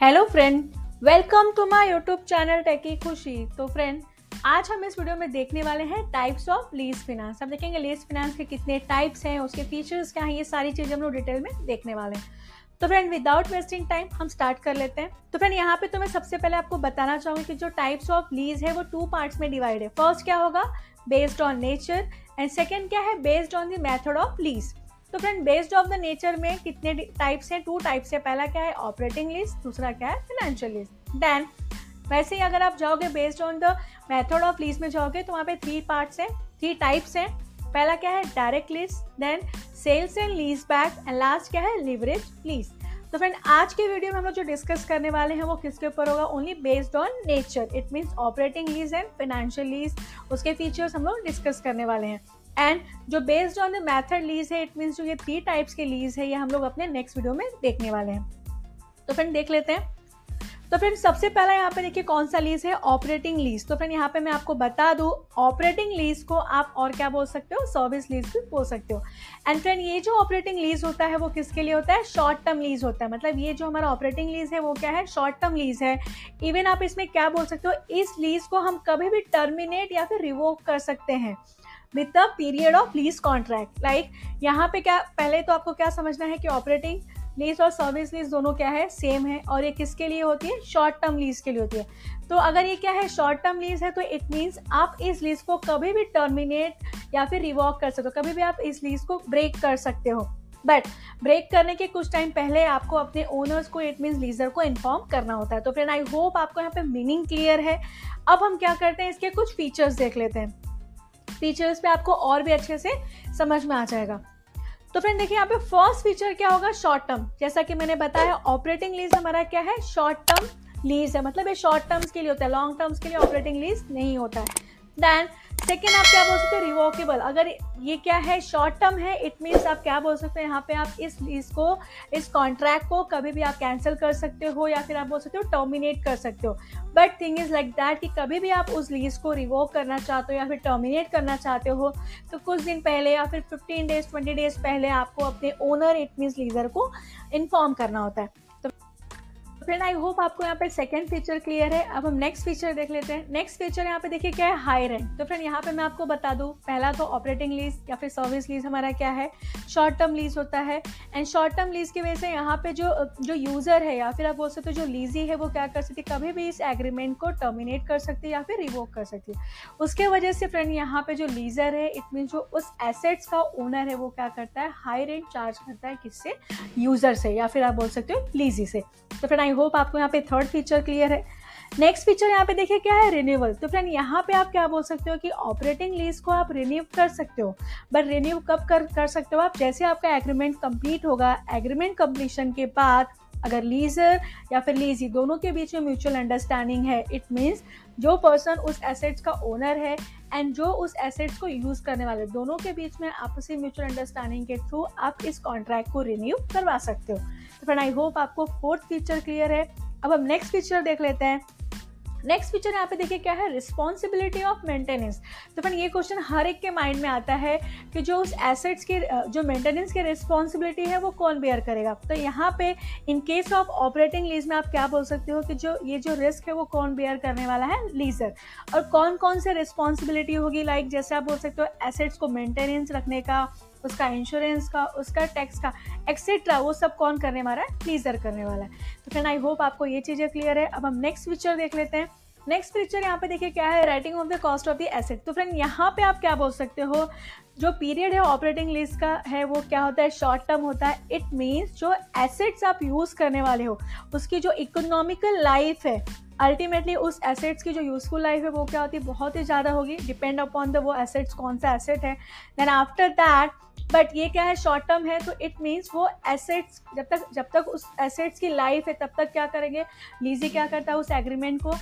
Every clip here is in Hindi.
Hello friend welcome to my YouTube channel techy Khushi तो फ्रेंड आज हम इस वीडियो में देखने वाले हैं टाइप्स ऑफ़ लीज फिनांस हम देखेंगे लीज फिनेंस के कितने टाइप्स हैं, उसके फीचर्स क्या हैं, ये सारी चीज़ें हम लोग डिटेल में देखने वाले हैं. तो फ्रेंड विदाउट वेस्टिंग टाइम हम स्टार्ट कर लेते हैं. तो फ्रेंड यहाँ पे तो मैं सबसे पहले आपको बताना चाहूँगी कि जो टाइप्स ऑफ़ लीज है, वो टू पार्ट्स में डिवाइड है. फ़र्स्ट क्या होगा? Based on nature and second क्या है? Based on the method of lease तो friend based of the nature में कितने टाइप्स हैं? टू टाइप्स है पहला क्या है? ऑपरेटिंग लिस्ट दूसरा क्या है? फाइनेंशियल लिस्ट देन वैसे ही अगर आप जाओगे based on the method of lease में जाओगे तो वहाँ पे थ्री पार्ट्स हैं थ्री टाइप्स हैं. पहला क्या है? Direct list then sales and lease back and last क्या है? लिवरेज लीज तो फ्रेंड आज के वीडियो में हम लोग जो डिस्कस करने वाले हैं, वो किसके ऊपर होगा? Only based on nature it means operating lease and financial lease उसके फीचर्स हम लोग डिस्कस करने वाले हैं. एंड जो based on the method lease है इट मीन्स जो ये थ्री टाइप्स के लीज है, ये हम लोग अपने नेक्स्ट वीडियो में देखने वाले हैं। तो फ्रेंड देख लेते हैं। तो फ्रेंड सबसे पहला यहाँ पे देखिए कौन सा लीज है? ऑपरेटिंग लीज तो फ्रेंड यहाँ पे मैं आपको बता दूँ ऑपरेटिंग लीज को आप और क्या बोल सकते हो? सर्विस लीज भी बोल सकते हो। एंड फ्रेंड ये जो ऑपरेटिंग लीज होता है, वो किसके लिए होता है? शॉर्ट टर्म लीज होता है। मतलब ये जो हमारा ऑपरेटिंग लीज है, वो क्या है? शॉर्ट टर्म लीज है। इवन आप इसमें क्या बोल सकते हो? इस लीज को हम कभी भी टर्मिनेट या फिर रिवोक कर सकते हैं। With the period of lease contract like यहाँ पे क्या, पहले तो आपको क्या समझना है कि ऑपरेटिंग लीज और सर्विस लीज दोनों क्या है? सेम है। और ये किसके लिए होती है? शॉर्ट टर्म लीज के लिए होती है। तो अगर ये क्या है? शॉर्ट टर्म लीज है तो इट मीन्स आप इस लीज को कभी भी टर्मिनेट या फिर रिवॉक कर सकते हो। कभी भी आप इस लीज को ब्रेक कर सकते हो। बट ब्रेक करने के कुछ टाइम पहले आपको अपने ओनर्स को इट मीन्स लीजर को इन्फॉर्म करना होता है। तो फ्रेंड आई होप आपको यहाँ पे मीनिंग क्लियर है। अब हम क्या करते हैं? इसके कुछ फीचर्स देख लेते हैं। फीचर्स पे आपको और भी अच्छे से समझ में आ जाएगा। तो फ्रेंड देखिए यहाँ पे फ़र्स्ट फीचर क्या होगा? शॉर्ट टर्म जैसा कि मैंने बताया ऑपरेटिंग लीज हमारा क्या है? शॉर्ट टर्म लीज है। मतलब ये शॉर्ट टर्म्स के लिए होता है लॉन्ग टर्म्स के लिए ऑपरेटिंग लीज नहीं होता है। देन सेकेंड आप क्या बोल सकते हैं रिवोकेबल अगर ये क्या है शॉर्ट टर्म है इट मीन्स आप क्या बोल सकते हैं, यहाँ पे आप इस लीज को, इस कॉन्ट्रैक्ट को कभी भी आप कैंसिल कर सकते हो या फिर आप बोल सकते हो टर्मिनेट कर सकते हो. But thing is like that कि कभी भी आप उस लीज को रिवोक करना चाहते हो या फिर टर्मिनेट करना चाहते हो तो कुछ दिन पहले या फिर फिफ्टीन डेज़ ट्वेंटी डेज़ पहले आपको अपने ओनर इट मीन्स लीजर को इन्फॉर्म करना होता है. फ्रेंड आई होप आपको यहाँ पे सेकंड फीचर क्लियर है। अब हम नेक्स्ट फीचर देख लेते हैं। नेक्स्ट फीचर यहाँ पे देखिए क्या है? हाई रेंट तो फ्रेंड यहाँ पे मैं आपको बता दूँ, पहला तो ऑपरेटिंग लीज या फिर सर्विस लीज हमारा क्या है? शॉर्ट टर्म लीज होता है। एंड शॉर्ट टर्म लीज की वजह से यहाँ पे जो जो यूज़र है या फिर आप बोल सकते हो जो लीजी है, वो क्या कर सकती है? कभी भी इस एग्रीमेंट को टर्मिनेट कर सकती है या फिर रिवोक कर सकती है। उसके वजह से फ्रेंड यहाँ पे जो लीजर है इट मीन जो उस एसेट्स का ओनर है, वो क्या करता है? हाई रेंट चार्ज करता है किससे? यूज़र से या फिर आप बोल सकते हो लीजी से। तो फ्रेंड आई होप आपको यहाँ पे थर्ड फीचर क्लियर है। नेक्स्ट फीचर यहाँ पे देखिए क्या है रिन्यूअल तो फ्रेंड यहाँ पे आप क्या बोल सकते हो कि ऑपरेटिंग लीज को आप रिन्यू कर सकते हो। बट रिन्यू कब कर कर सकते हो आप? जैसे आपका एग्रीमेंट कंप्लीट होगा एग्रीमेंट कंप्लीशन के बाद अगर लीजर या फिर लीजी दोनों के बीच में म्यूचुअल अंडरस्टैंडिंग है इट मीन्स जो पर्सन उस एसेट्स का ओनर है एंड जो उस एसेट्स को यूज़ करने वाले, दोनों के बीच में आपसी म्यूचुअल अंडरस्टैंडिंग के थ्रू आप इस कॉन्ट्रैक्ट को रिन्यू करवा सकते हो। तो फ्रेंड आई होप आपको फोर्थ फीचर क्लियर है। अब हम नेक्स्ट फीचर देख लेते हैं। नेक्स्ट फीचर यहाँ पे देखिए क्या है? रिस्पॉन्सिबिलिटी ऑफ़ मेंटेनेंस तो फिर ये क्वेश्चन हर एक के माइंड में आता है कि जो उस एसेट्स के जो मेंटेनेंस की रिस्पॉन्सिबिलिटी है, वो कौन बेयर करेगा? तो यहाँ पे in case of operating lease में आप क्या बोल सकते हो कि जो, ये जो रिस्क है, वो कौन बेयर करने वाला है? लीजर और कौन कौन से रिस्पॉन्सिबिलिटी होगी? लाइक जैसे आप बोल सकते हो एसेट्स को मेंटेनेंस रखने का उसका इंश्योरेंस का, उसका टैक्स का एक्सेट्रा वो सब कौन करने वाला है? प्लीजर करने वाला है। तो फ्रेंड आई होप आपको ये चीज़ें क्लियर है। अब हम नेक्स्ट पिक्चर देख लेते हैं। नेक्स्ट पिक्चर यहाँ पे देखिए क्या है writing off the cost of the asset तो फ्रेंड यहाँ पे आप क्या बोल सकते हो? जो पीरियड है ऑपरेटिंग लीज का है, वो क्या होता है? शॉर्ट टर्म होता है। इट मीन्स जो एसेट्स आप यूज़ करने वाले हो, उसकी जो इकोनॉमिकल लाइफ है अल्टीमेटली उस एसेट्स की जो यूज़फुल लाइफ है, वो क्या होती है? बहुत ही ज़्यादा होगी। डिपेंड अपॉन द वो एसेट्स कौन सा एसेट है। देन आफ्टर दैट बट ये क्या है? शॉर्ट टर्म है तो इट मीन्स वो एसेट्स जब तक जब तक उस एसेट्स की लाइफ है, तब तक क्या करेंगे? लीजी क्या करता है उस एग्रीमेंट को?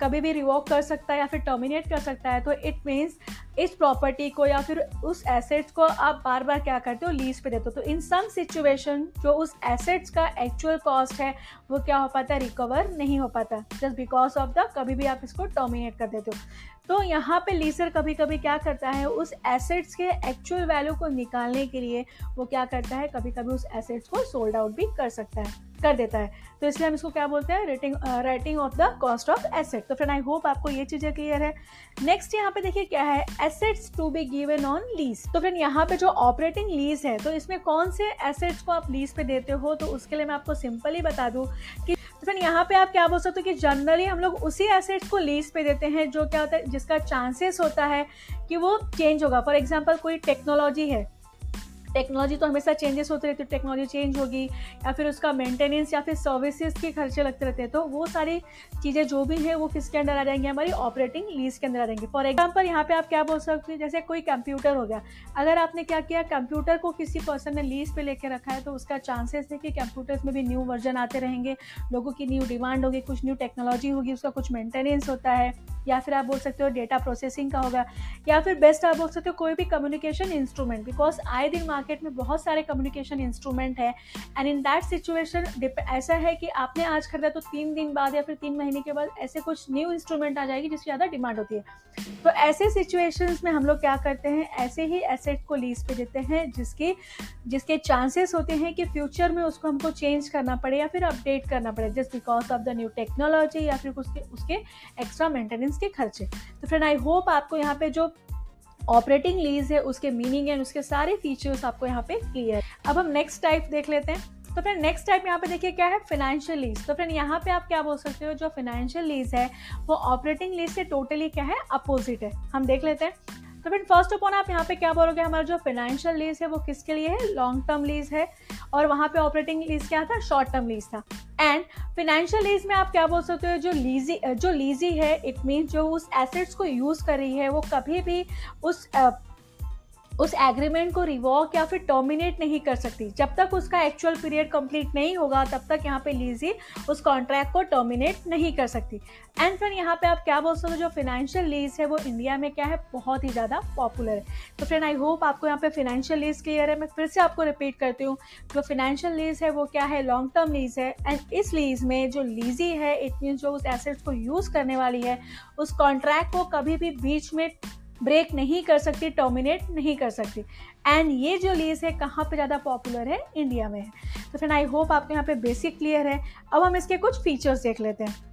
कभी भी रिवॉक कर सकता है या फिर टर्मिनेट कर सकता है। तो इट मीन्स इस प्रॉपर्टी को या फिर उस एसेट्स को आप बार बार क्या करते हो? लीज पे देते हो। तो इन सम सिचुएशन जो उस एसेट्स का एक्चुअल कॉस्ट है, वो क्या हो पाता है? रिकवर नहीं हो पाता। जस्ट बिकॉज़ ऑफ़ द कभी भी आप इसको टर्मिनेट कर देते हो। तो यहाँ पे लीजर कभी कभी क्या करता है? उस एसेट्स के एक्चुअल वैल्यू को निकालने के लिए वो क्या करता है? कभी कभी उस एसेट्स को सोल्ड आउट भी कर सकता है। कर देता है। तो इसलिए हम इसको क्या बोलते हैं? Rating writing off the cost of asset तो फ्रेंड आई होप आपको ये चीज़ें क्लियर है। नेक्स्ट यहाँ पे देखिए क्या है? Assets to be given on lease तो फ्रेंड यहाँ पे जो ऑपरेटिंग लीज है तो इसमें कौन से एसेट्स को आप लीज पे देते हो? तो उसके लिए मैं आपको सिंपली बता दूँ कि तो फिर यहाँ पे आप क्या बोल सकते हो कि जनरली हम लोग उसी एसेट्स को लीज पे देते हैं, जो क्या होता है, जिसका चांसेस होता है कि वो चेंज होगा। फॉर एग्ज़ाम्पल कोई टेक्नोलॉजी है टेक्नोलॉजी तो हमेशा चेंजेस होते रहते हैं टेक्नोलॉजी चेंज होगी, या फिर उसका मेंटेनेंस या फिर सर्विसेज़ के खर्चे लगते रहते हैं तो वो सारी चीज़ें जो भी हैं, वो किसके अंदर आ जाएँगी? हमारी ऑपरेटिंग लीज के अंदर आ जाएँगे। फॉर एग्ज़ाम्पल यहाँ पे आप क्या बोल सकते हैं, जैसे कोई कंप्यूटर हो गया, अगर आपने क्या किया कंप्यूटर को किसी पर्सन ने लीज पे लेके रखा है तो उसका चांसेस है कि कंप्यूटर्स में भी न्यू वर्जन आते रहेंगे, लोगों की न्यू डिमांड होगी, कुछ न्यू टेक्नोलॉजी होगी, उसका कुछ मेंटेनेंस होता है। या फिर आप बोल सकते हो डेटा प्रोसेसिंग का होगा, या फिर बेस्ट आप बोल सकते हो कोई भी कम्युनिकेशन इंस्ट्रूमेंट बिकॉज़ आए दिन मार्केट में बहुत सारे कम्युनिकेशन इंस्ट्रूमेंट है एंड इन दैट सिचुएशन ऐसा है कि आपने आज खरीदा तो तीन दिन बाद या फिर तीन महीने के बाद ऐसे कुछ न्यू इंस्ट्रूमेंट आ जाएगी जिसकी ज़्यादा डिमांड होती है। तो ऐसे सिचुएशंस में हम लोग क्या करते हैं, ऐसे ही एसेट को लीज पे देते हैं, जिसके जिसके चांसेस होते हैं कि फ्यूचर में उसको हमको चेंज करना पड़े या फिर अपडेट करना पड़े just because of the new technology या फिर उसके उसके एक्स्ट्रा मेंटेनेंस के खर्चे। तो फ्रेंड आई होप आपको यहाँ पे जो ऑपरेटिंग लीज है, उसके मीनिंग एंड उसके सारे फीचर्स आपको यहाँ पे क्लियर अब हम नेक्स्ट टाइप देख लेते हैं। तो फ्रेंड नेक्स्ट टाइप यहाँ पे देखिए क्या है? फाइनेंशियल लीज तो फ्रेंड यहाँ पे आप क्या बोल सकते हो? जो फाइनेंशियल लीज है, वो ऑपरेटिंग लीज से टोटली क्या है? अपोजिट है। हम देख लेते हैं। तो फिर फ़र्स्ट ऑफ़ ऑल आप यहाँ पे क्या बोलोगे? हमारा जो फाइनेंशियल लीज है, वो किसके लिए है? लॉन्ग टर्म लीज है। और वहाँ पे ऑपरेटिंग लीज क्या था? शॉर्ट टर्म लीज था। एंड फिनेंशियल लीज में आप क्या बोल सकते हो? जो लीजी जो लीजी है इट मीन जो उस एसेट्स को यूज़ कर रही है वो कभी भी उस uh, उस एग्रीमेंट को रिवॉक या फिर टर्मिनेट नहीं कर सकती। जब तक उसका एक्चुअल पीरियड कंप्लीट नहीं होगा, तब तक यहाँ पे लीजी उस कॉन्ट्रैक्ट को टर्मिनेट नहीं कर सकती। एंड फ्रेंड यहाँ पे आप क्या बोल सकते हो? जो फिनेंशियल लीज है, वो इंडिया में क्या है? बहुत ही ज़्यादा पॉपुलर है। तो फ्रेंड आई होप आपको यहाँ पे फिनेंशियल लीज क्लियर है। मैं फिर से आपको रिपीट करती हूँ। जो फिनेंशियल लीज है, वो क्या है? लॉन्ग टर्म लीज है। एंड इस लीज में जो लीजी है इट मीन जो उस एसेट्स को यूज़ करने वाली है, उस कॉन्ट्रैक्ट को कभी भी बीच में ब्रेक नहीं कर सकती टर्मिनेट नहीं कर सकती। एंड ये जो लीज है, कहाँ पे ज़्यादा पॉपुलर है? इंडिया में है। तो फ्रेंड आई होप आपको यहाँ पे बेसिक क्लियर है। अब हम इसके कुछ फीचर्स देख लेते हैं।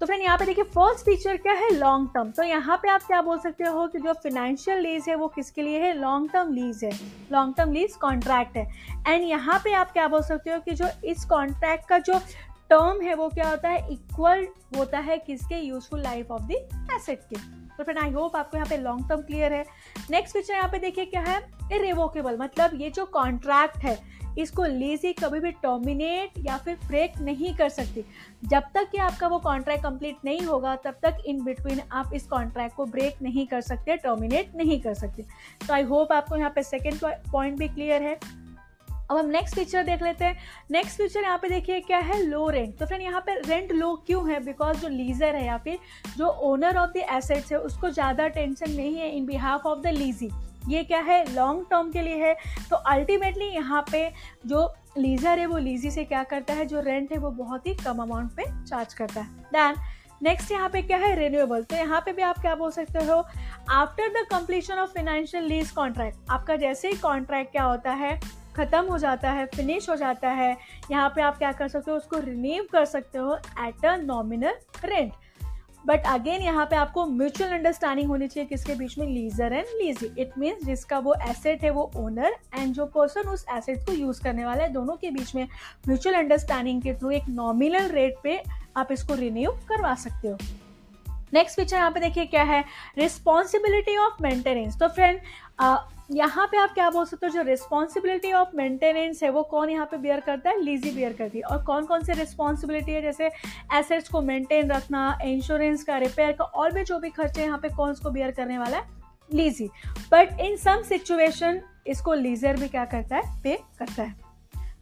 तो फ्रेंड यहाँ पे देखिए फ़र्स्ट फीचर क्या है? लॉन्ग टर्म तो यहाँ पे आप क्या बोल सकते हो कि जो फिनेंशियल लीज है, वो किसके लिए है? लॉन्ग टर्म लीज है। लॉन्ग टर्म लीज कॉन्ट्रैक्ट है। एंड यहाँ पे आप क्या बोल सकते हो कि जो इस कॉन्ट्रैक्ट का जो टर्म है वो क्या होता है? इक्वल होता है किसके? Useful life of the asset के। तो फ्रेंड आई होप आपको यहाँ पे लॉन्ग टर्म क्लियर है। नेक्स्ट फीचर यहाँ पे देखिए क्या है? इरेवोकेबल मतलब ये जो कॉन्ट्रैक्ट है, इसको लीजी कभी भी टर्मिनेट या फिर ब्रेक नहीं कर सकती। जब तक कि आपका वो कॉन्ट्रैक्ट कंप्लीट नहीं होगा, तब तक इन बिटवीन आप इस कॉन्ट्रैक्ट को ब्रेक नहीं कर सकते टर्मिनेट नहीं कर सकते। तो आई होप आपको यहाँ पे सेकेंड पॉइंट भी क्लियर है। अब हम नेक्स्ट फीचर देख लेते हैं। नेक्स्ट फीचर यहाँ पे देखिए क्या है? लो रेंट तो फ्रेंड यहाँ पे रेंट लो क्यों है? बिकॉज़ जो लीजर है या फिर जो ओनर ऑफ़ द एसेट्स है, उसको ज़्यादा टेंशन नहीं है in behalf of the lessee ये क्या है? लॉन्ग टर्म के लिए है। तो अल्टीमेटली यहाँ पे जो लीजर है, वो लीजी से क्या करता है? जो रेंट है, वो बहुत ही कम अमाउंट पे चार्ज करता है। दैन नेक्स्ट यहाँ पे क्या है? रिन्यूएबल तो यहाँ पे भी आप क्या बोल सकते हो? After the completion of financial lease contract आपका जैसे ही कॉन्ट्रैक्ट क्या होता है? ख़त्म हो जाता है फिनिश हो जाता है, यहाँ पे आप क्या कर सकते हो, उसको रिन्यू कर सकते हो at a nominal rent but again यहाँ पे आपको म्यूचुअल अंडरस्टैंडिंग होनी चाहिए किसके बीच में lessor and lessee it means जिसका वो एसेट है वो ओनर एंड जो पर्सन उस एसेट को यूज़ करने वाला है, दोनों के बीच में म्यूचुअल अंडरस्टैंडिंग के थ्रू एक नॉमिनल रेट पे आप इसको रिन्यू करवा सकते हो। नेक्स्ट फीचर यहाँ पे देखिए क्या है? रिस्पॉन्सिबिलिटी ऑफ़ मेंटेनेंस तो फ्रेंड यहाँ पे आप क्या बोल सकते हो? जो रिस्पॉन्सिबिलिटी ऑफ़ मेंटेनेंस है, वो कौन यहाँ पे बियर करता है? लीजी बियर करती है। और कौन कौन से रिस्पॉन्सिबिलिटी है? जैसे एसेट्स को मेंटेन रखना इंश्योरेंस का रिपेयर का, और भी जो भी खर्चे यहाँ पे कौन उसको बियर करने वाला है? Lessee but in some situation इसको लीजर भी क्या करता है? पे करता है।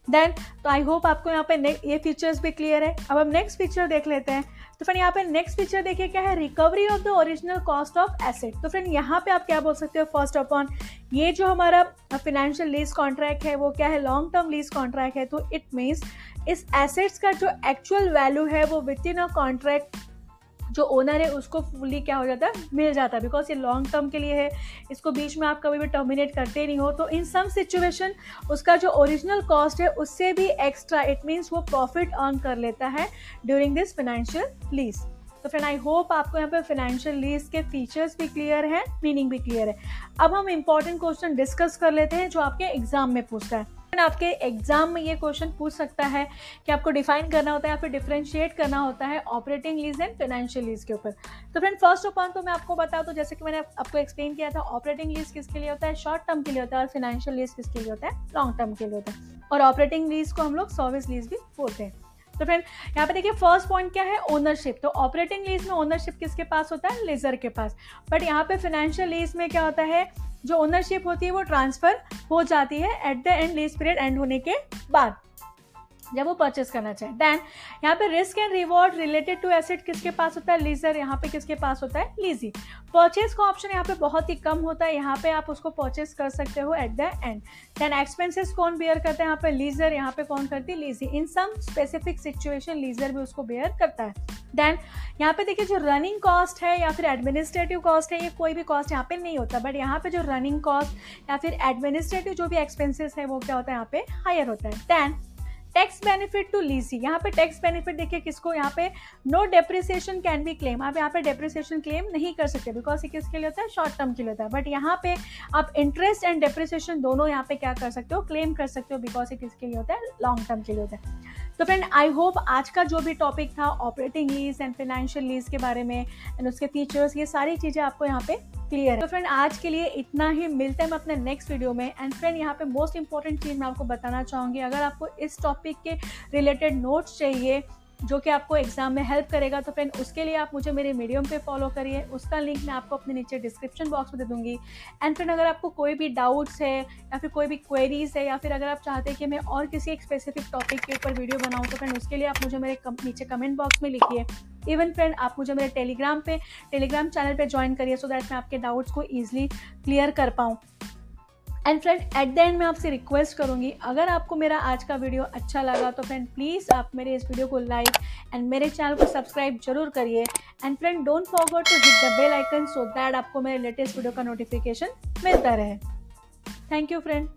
देन तो आई होप आपको यहाँ पे ये फीचर्स भी क्लियर है। अब हम नेक्स्ट फीचर देख लेते हैं। तो फ्रेंड यहाँ पे नेक्स्ट फीचर देखिए क्या है? Recovery of the original cost of asset तो फ्रेंड यहाँ पे आप क्या बोल सकते हो? फ़र्स्ट ऑफ़ अपॉन ये जो हमारा फाइनेंशियल लीज कॉन्ट्रैक्ट है, वो क्या है? लॉन्ग टर्म लीज कॉन्ट्रैक्ट है। तो इट मीन्स इस एसेट्स का जो एक्चुअल वैल्यू है, वो विद इन अ कॉन्ट्रैक्ट जो ओनर है, उसको फुली क्या हो जाता है? मिल जाता है। बिकॉज़ ये लॉन्ग टर्म के लिए है, इसको बीच में आप कभी भी टर्मिनेट करते नहीं हो तो इन सम सिचुएशन उसका जो ओरिजिनल कॉस्ट है, उससे भी एक्स्ट्रा इट मीन्स वो प्रॉफिट अर्न कर लेता है ड्यूरिंग दिस फाइनेंशियल लीज तो फ्रेंड आई होप आपको यहाँ पे फाइनेंशियल लीज के फीचर्स भी क्लियर हैं मीनिंग भी क्लियर है। अब हम इंपॉर्टेंट क्वेश्चन डिस्कस कर लेते हैं, जो आपके एग्ज़ाम में पूछता है। आपके एग्ज़ाम में ये क्वेश्चन पूछ सकता है कि आपको डिफाइन करना होता है या फिर डिफ्रेंशिएट करना होता है operating lease and financial lease के ऊपर। तो फ्रेंड फ़र्स्ट ऑफ़ ऑल तो मैं आपको बता दूँ जैसे कि मैंने आपको एक्सप्लेन किया था ऑपरेटिंग लीज किसके लिए होता है शॉर्ट टर्म के लिए होता है और फाइनेंशियल लीज किसके लिए होता है लॉन्ग टर्म के लिए होता है। और ऑपरेटिंग लीज को हम लोग सर्विस लीज भी बोलते हैं। तो फ्रेंड यहाँ पे देखिए फ़र्स्ट पॉइंट क्या है? ओनरशिप तो ऑपरेटिंग लीज में ओनरशिप किसके पास होता है? लेजर के पास. बट यहाँ पे फाइनेंशियल लीज में क्या होता है? जो ओनरशिप होती है, वो ट्रांसफ़र हो जाती है at the end lease period end होने के बाद. जब वो परचेस करना चाहे। देन यहाँ पे risk and reward related to asset किसके पास होता है? लीजर यहाँ पे किसके पास होता है? लीजी परचेस का ऑप्शन यहाँ पे बहुत ही कम होता है। यहाँ पे आप उसको परचेस कर सकते हो at the end then expenses कौन बेयर करता है यहाँ पे? लीजर यहाँ पे कौन करती है? Lessee in some specific situation lessor भी उसको बेयर करता है। देन यहाँ पे देखिए जो रनिंग कॉस्ट है या फिर एडमिनिस्ट्रेटिव कॉस्ट है, ये कोई भी कॉस्ट यहाँ पे नहीं होता। बट यहाँ पे जो रनिंग कॉस्ट या फिर एडमिनिस्ट्रेटिव जो भी एक्सपेंसेस है, वो क्या होता है? यहाँ पे हायर होता है। Then tax benefit to lessee यहाँ पे टैक्स बेनिफिट देखिए किसको यहाँ पे no depreciation can be claim आप यहाँ पे डेप्रिसिएशन क्लेम नहीं कर सकते बिकॉज़ ये किसके लिए होता है? शॉर्ट टर्म के लिए होता है। बट यहाँ पे आप इंटरेस्ट एंड डेप्रिसिएशन दोनों यहाँ पे क्या कर सकते हो? क्लेम कर सकते हो बिकॉज़ ये किसके लिए होता है? लॉन्ग टर्म के लिए होता है। तो फ्रेंड आई होप आज का जो भी टॉपिक था operating lease and financial lease के बारे में एंड उसके फीचर्स ये सारी चीज़ें आपको यहाँ पे क्लियर है। तो फ्रेंड आज के लिए इतना ही। मिलते हैं हम अपने नेक्स्ट वीडियो में। एंड फ्रेंड यहाँ पे मोस्ट इंपॉर्टेंट चीज़ मैं आपको बताना चाहूँगी। अगर आपको इस टॉपिक के रिलेटेड नोट्स चाहिए जो कि आपको एग्ज़ाम में हेल्प करेगा तो फ्रेंड उसके लिए आप मुझे मेरे मीडियम पे फॉलो करिए। उसका लिंक मैं आपको अपने नीचे डिस्क्रिप्शन बॉक्स में दे दूँगी। एंड फ्रेंड अगर आपको कोई भी डाउट्स है या फिर कोई भी क्वेरीज है या फिर अगर आप चाहते हैं कि मैं और किसी एक स्पेसिफिक टॉपिक के ऊपर वीडियो बनाऊँ तो फ्रेंड उसके लिए आप मुझे मेरे कम, नीचे कमेंट बॉक्स में लिखिए। इवन फ्रेंड आप मुझे मेरे टेलीग्राम पे टेलीग्राम चैनल पे ज्वाइन करिए सो दैट मैं आपके डाउट्स को ईजिली क्लियर कर पाऊँ। And friend at the end मैं आपसे रिक्वेस्ट करूँगी, अगर आपको मेरा आज का वीडियो अच्छा लगा तो फ्रेंड प्लीज़ आप मेरे इस वीडियो को लाइक एंड मेरे चैनल को सब्सक्राइब ज़रूर करिए। And friend don't forget to hit the bell icon so that आपको मेरे लेटेस्ट वीडियो का नोटिफिकेशन मिलता रहे। Thank you friend